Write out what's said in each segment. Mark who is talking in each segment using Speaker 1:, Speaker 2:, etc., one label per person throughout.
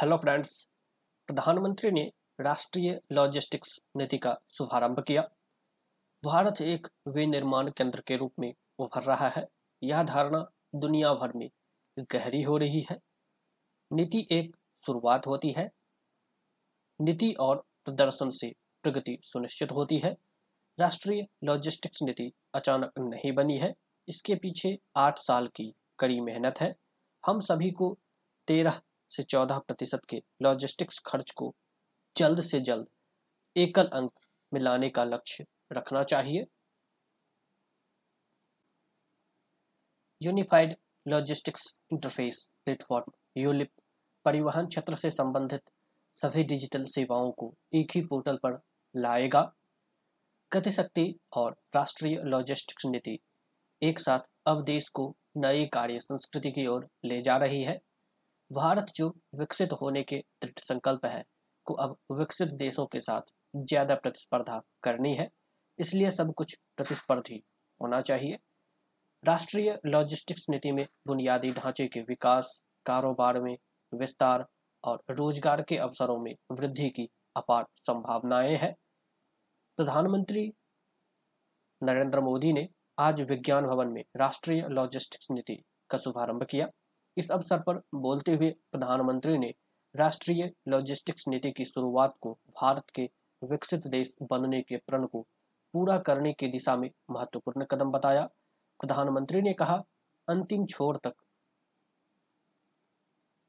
Speaker 1: Hello friends प्रधानमंत्री ने राष्ट्रीय लॉजिस्टिक्स नीति का शुभारंभ किया। भारत एक विनिर्माण केंद्र के रूप में उभर रहा है। यह धारणा दुनिया भर में गहरी हो रही है। नीति एक शुरुआत होती है। नीति और प्रदर्शन से प्रगति सुनिश्चित होती है। राष्ट्रीय लॉजिस्टिक्स नीति अचानक नहीं बनी है। इसके पीछे आठ साल की कड़ी मेहनत है। हम सभी को तेरह से चौदह प्रतिशत के लॉजिस्टिक्स खर्च को जल्द से जल्द एकल अंक में लाने का लक्ष्य रखना चाहिए। Unified logistics interface platform ULIP परिवहन क्षेत्र से संबंधित सभी डिजिटल सेवाओं को एक ही पोर्टल पर लाएगा। गतिशक्ति और राष्ट्रीय लॉजिस्टिक्स नीति एक साथ अब देश को नई कार्य संस्कृति की ओर ले जा रही है। भारत जो विकसित होने के दृढ़ संकल्प है, को अब विकसित देशों के साथ ज़्यादा प्रतिस्पर्धा करनी है, इसलिए सब कुछ प्रतिस्पर्धी होना चाहिए। राष्ट्रीय लॉजिस्टिक्स नीति में बुनियादी ढांचे के विकास, कारोबार में विस्तार और रोज़गार के अवसरों में वृद्धि की अपार संभावनाएँ हैं। प्रधानमंत्री नरेंद्र मोदी ने आज विज्ञान भवन में राष्ट्रीय लॉजिस्टिक्स नीति का शुभारंभ किया। इस अवसर पर बोलते हुए प्रधानमंत्री ने राष्ट्रीय लॉजिस्टिक्स नीति की शुरुआत को भारत के विकसित देश बनने के प्रण को पूरा करने की दिशा में महत्वपूर्ण कदम बताया। प्रधानमंत्री ने कहा, अंतिम छोर तक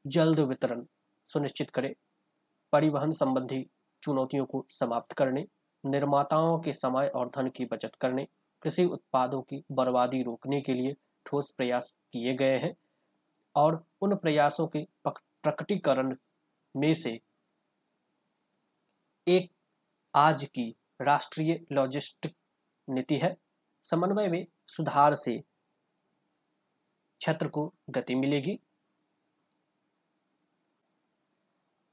Speaker 1: जल्द वितरण सुनिश्चित करे। परिवहन संबंधी चुनौतियों को समाप्त करने, निर्माताओं के समय और धन की बचत करने, कृषि उत्पादों की बर्बादी रोकने के लिए ठोस प्रयास किए गए हैं। और उन प्रयासों के प्रकटीकरण में से एक आज की राष्ट्रीय लॉजिस्टिक नीति है। समन्वय में सुधार से क्षेत्र को गति मिलेगी।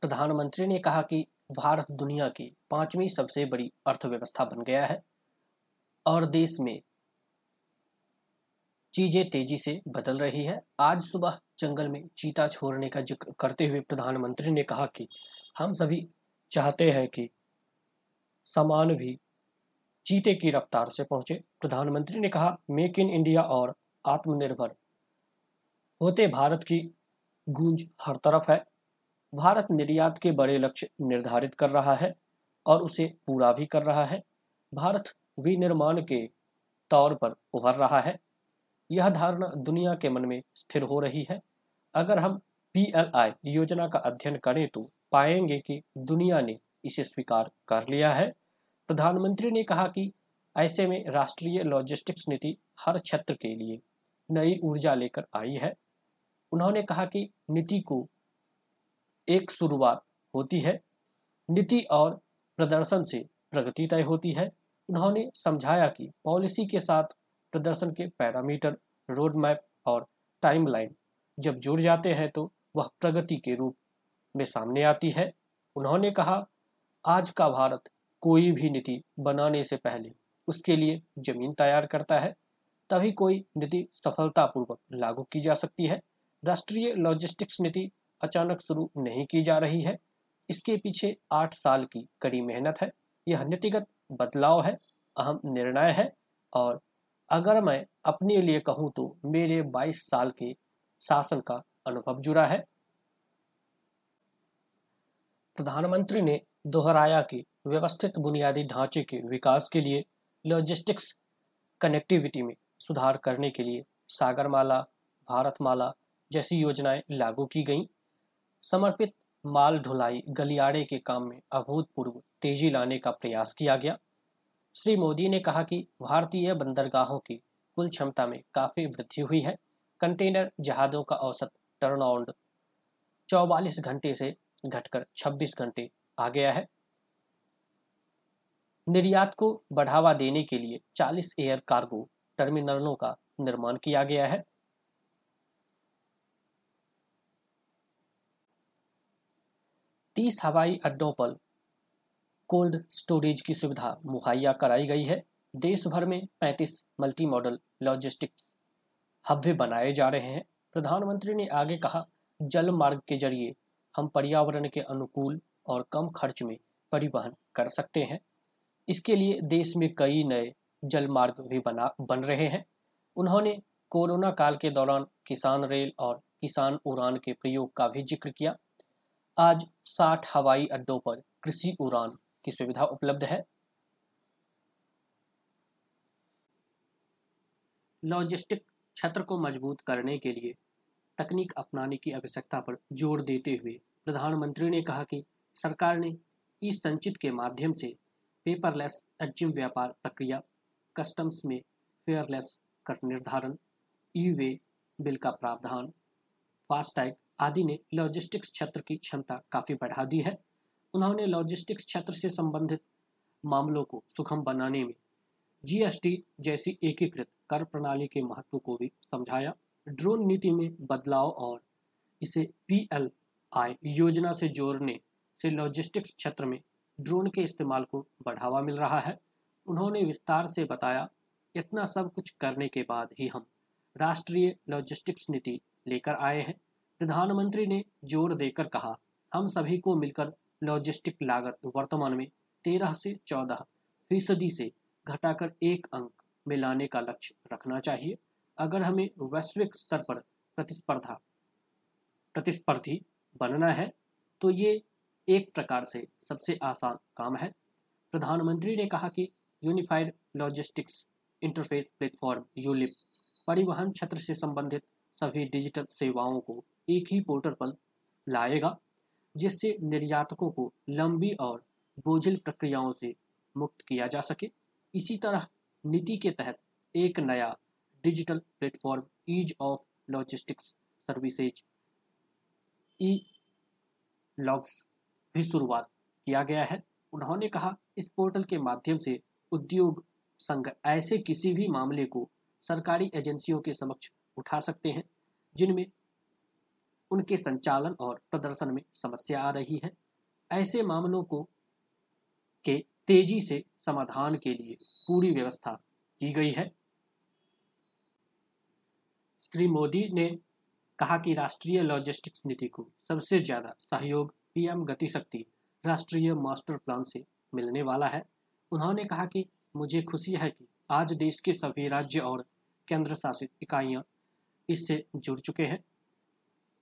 Speaker 1: प्रधानमंत्री ने कहा कि भारत दुनिया की पांचवी सबसे बड़ी अर्थव्यवस्था बन गया है और देश में चीज़ें तेज़ी से बदल रही है। आज सुबह जंगल में चीता छोड़ने का ज़िक्र करते हुए प्रधानमंत्री ने कहा कि हम सभी चाहते हैं कि सामान भी चीते की रफ्तार से पहुँचे। प्रधानमंत्री ने कहा, मेक इन इंडिया और आत्मनिर्भर होते भारत की गूंज हर तरफ़ है। भारत निर्यात के बड़े लक्ष्य निर्धारित कर रहा है और उसे पूरा भी कर रहा है। भारत विनिर्माण के तौर पर उभर रहा है। यह धारणा दुनिया के मन में स्थिर हो रही है। अगर हम पीएलआई योजना का अध्ययन करें तो पाएँगे कि दुनिया ने इसे स्वीकार कर लिया है। प्रधानमंत्री ने कहा कि ऐसे में राष्ट्रीय लॉजिस्टिक्स नीति हर क्षेत्र के लिए नई ऊर्जा लेकर आई है। उन्होंने कहा कि नीति को एक शुरुआत होती है। नीति और प्रदर्शन से प्रगति तय होती है। उन्होंने समझाया कि पॉलिसी के साथ प्रदर्शन के पैरामीटर रोड मैप और टाइमलाइन जब जुड़ जाते हैं तो वह प्रगति के रूप में सामने आती है। उन्होंने कहा, आज का भारत कोई भी नीति बनाने से पहले उसके लिए ज़मीन तैयार करता है। तभी कोई नीति सफलतापूर्वक लागू की जा सकती है। राष्ट्रीय लॉजिस्टिक्स नीति अचानक शुरू नहीं की जा रही है। इसके पीछे आठ साल की कड़ी मेहनत है। यह नीतिगत बदलाव है, अहम निर्णय है और अगर मैं अपने लिए कहूँ तो मेरे 22 साल के शासन का अनुभव जुड़ा है। प्रधानमंत्री ने दोहराया कि व्यवस्थित बुनियादी ढांचे के विकास के लिए लॉजिस्टिक्स कनेक्टिविटी में सुधार करने के लिए सागरमाला, भारतमाला जैसी योजनाएँ लागू की गईं। समर्पित माल ढुलाई, गलियारे के काम में अभूतपूर्व तेज़ी लाने का प्रयास किया गया। श्री मोदी ने कहा कि भारतीय बंदरगाहों की कुल क्षमता में काफ़ी वृद्धि हुई है। कंटेनर जहाजों का औसत टर्नआउट चौवालीस घंटे से घटकर 26 घंटे आ गया है। निर्यात को बढ़ावा देने के लिए 40 एयर कार्गो टर्मिनलों का निर्माण किया गया है। तीस हवाई अड्डों पर कोल्ड स्टोरेज की सुविधा मुहैया कराई गई है। देश भर में 35 मल्टी मॉडल लॉजिस्टिक्स हब भी बनाए जा रहे हैं। प्रधानमंत्री ने आगे कहा, जल मार्ग के ज़रिए हम पर्यावरण के अनुकूल और कम खर्च में परिवहन कर सकते हैं। इसके लिए देश में कई नए जल मार्ग भी बना, बन रहे हैं। उन्होंने कोरोना काल के दौरान किसान रेल और किसान उड़ान के प्रयोग का भी ज़िक्र किया। आज 60 हवाई अड्डों पर कृषि उड़ान की सुविधा उपलब्ध है? लॉजिस्टिक क्षेत्र को मज़बूत करने के लिए तकनीक अपनाने की आवश्यकता पर ज़ोर देते हुए प्रधानमंत्री ने कहा कि सरकार ने ई संचित के माध्यम से पेपरलेस अजिम व्यापार प्रक्रिया, कस्टम्स में फेयरलेस कर निर्धारण ई वे बिल का प्रावधान, फास्टैग आदि ने लॉजिस्टिक्स क्षेत्र की क्षमता काफ़ी बढ़ा दी है। उन्होंने लॉजिस्टिक्स क्षेत्र से संबंधित मामलों को सुखम बनाने में जीएसटी जैसी एकीकृत कर प्रणाली के महत्व को भी समझाया। ड्रोन नीति में बदलाव और इसे पीएलआई योजना से जोड़ने से लॉजिस्टिक्स क्षेत्र में ड्रोन के इस्तेमाल को बढ़ावा मिल रहा है। उन्होंने विस्तार से बताया, इतना सब कुछ करने के बाद ही हम राष्ट्रीय लॉजिस्टिक्स नीति लेकर आए हैं। प्रधानमंत्री ने ज़ोर देकर कहा, हम सभी को मिलकर लॉजिस्टिक लागत वर्तमान में तेरह से चौदह फ़ीसदी से घटाकर एक अंक में लाने का लक्ष्य रखना चाहिए। अगर हमें वैश्विक स्तर पर प्रतिस्पर्धा, प्रतिस्पर्धी बनना है तो ये एक प्रकार से सबसे आसान काम है। प्रधानमंत्री ने कहा कि unified logistics interface platform ULIP परिवहन क्षेत्र से संबंधित सभी डिजिटल सेवाओं को एक ही पोर्टल पर लाएगा। जिससे निर्यातकों को लंबी और बोझिल प्रक्रियाओं से मुक्त किया जा सके। इसी तरह नीति के तहत एक नया digital platform, ease of logistics services, e logs भी शुरुआत किया गया है। उन्होंने कहा, इस पोर्टल के माध्यम से उद्योग संघ ऐसे किसी भी मामले को सरकारी एजेंसियों के समक्ष उठा सकते हैं, जिनमें उनके संचालन और प्रदर्शन में समस्या आ रही है। ऐसे मामलों को के तेज़ी से समाधान के लिए पूरी व्यवस्था की गई है। श्री मोदी ने कहा कि राष्ट्रीय लॉजिस्टिक्स नीति को सबसे ज़्यादा सहयोग, पीएम गति शक्ति राष्ट्रीय मास्टर प्लान से मिलने वाला है। उन्होंने कहा कि मुझे खुशी है कि आज देश के सभी राज्य और केंद्र शासित इकाइयाँ इससे जुड़ चुके हैं।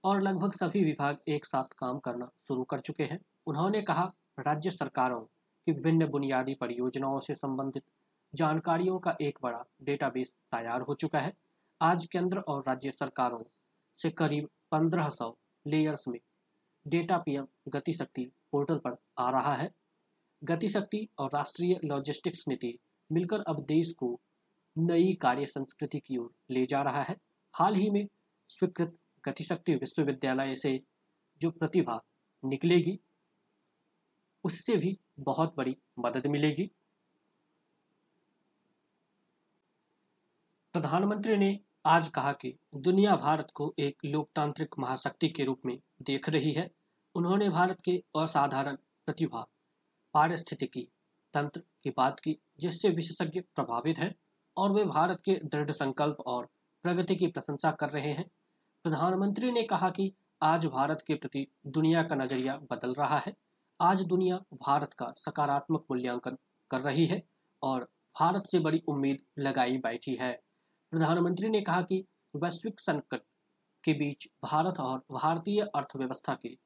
Speaker 1: और लगभग सभी विभाग एक साथ काम करना शुरू कर चुके हैं। उन्होंने कहा, राज्य सरकारों की विभिन्न बुनियादी परियोजनाओं से संबंधित जानकारियों का एक बड़ा डेटाबेस तैयार हो चुका है। आज केंद्र और राज्य सरकारों से करीब 1500 लेयर्स में डेटा पीएम गतिशक्ति पोर्टल पर आ रहा है। गतिशक्ति और राष्ट्रीय लॉजिस्टिक्स नीति मिलकर अब देश को नई कार्य संस्कृति की ओर ले जा रहा है। हाल ही में स्वीकृत गतिशक्ति विश्वविद्यालय से जो प्रतिभा निकलेगी, उससे भी बहुत बड़ी मदद मिलेगी। प्रधानमंत्री ने आज कहा कि दुनिया भारत को एक लोकतांत्रिक महाशक्ति के रूप में देख रही है। उन्होंने भारत के असाधारण प्रतिभा, पारिस्थितिकी तंत्र की बात की, जिससे विशेषज्ञ प्रभावित हैं और वे भारत के दृढ़ संकल्प और प्रगति की प्रशंसा कर रहे हैं। प्रधानमंत्री ने कहा कि आज भारत के प्रति दुनिया का नज़रिया बदल रहा है। आज दुनिया भारत का सकारात्मक मूल्यांकन कर रही है और भारत से बड़ी उम्मीद लगाई बैठी है। प्रधानमंत्री ने कहा कि वैश्विक संकट के बीच भारत और भारतीय अर्थव्यवस्था के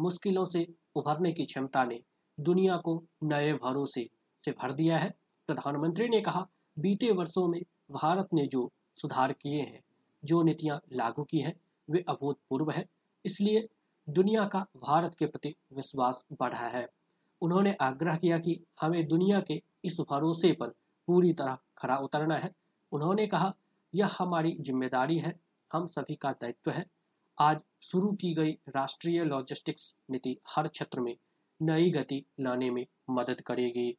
Speaker 1: मुश्किलों से उभरने की क्षमता ने दुनिया को नए भरोसे से भर दिया है। प्रधानमंत्री ने कहा, बीते वर्षों में भारत ने जो सुधार किए हैं, जो नीतियाँ लागू की है वे अभूतपूर्व है। इसलिए दुनिया का भारत के प्रति विश्वास बढ़ा है। उन्होंने आग्रह किया कि हमें दुनिया के इस भरोसे पर पूरी तरह खरा उतरना है। उन्होंने कहा, यह हमारी ज़िम्मेदारी है। हम सभी का दायित्व है। आज शुरू की गई राष्ट्रीय लॉजिस्टिक्स नीति हर क्षेत्र में नई गति लाने में मदद करेगी।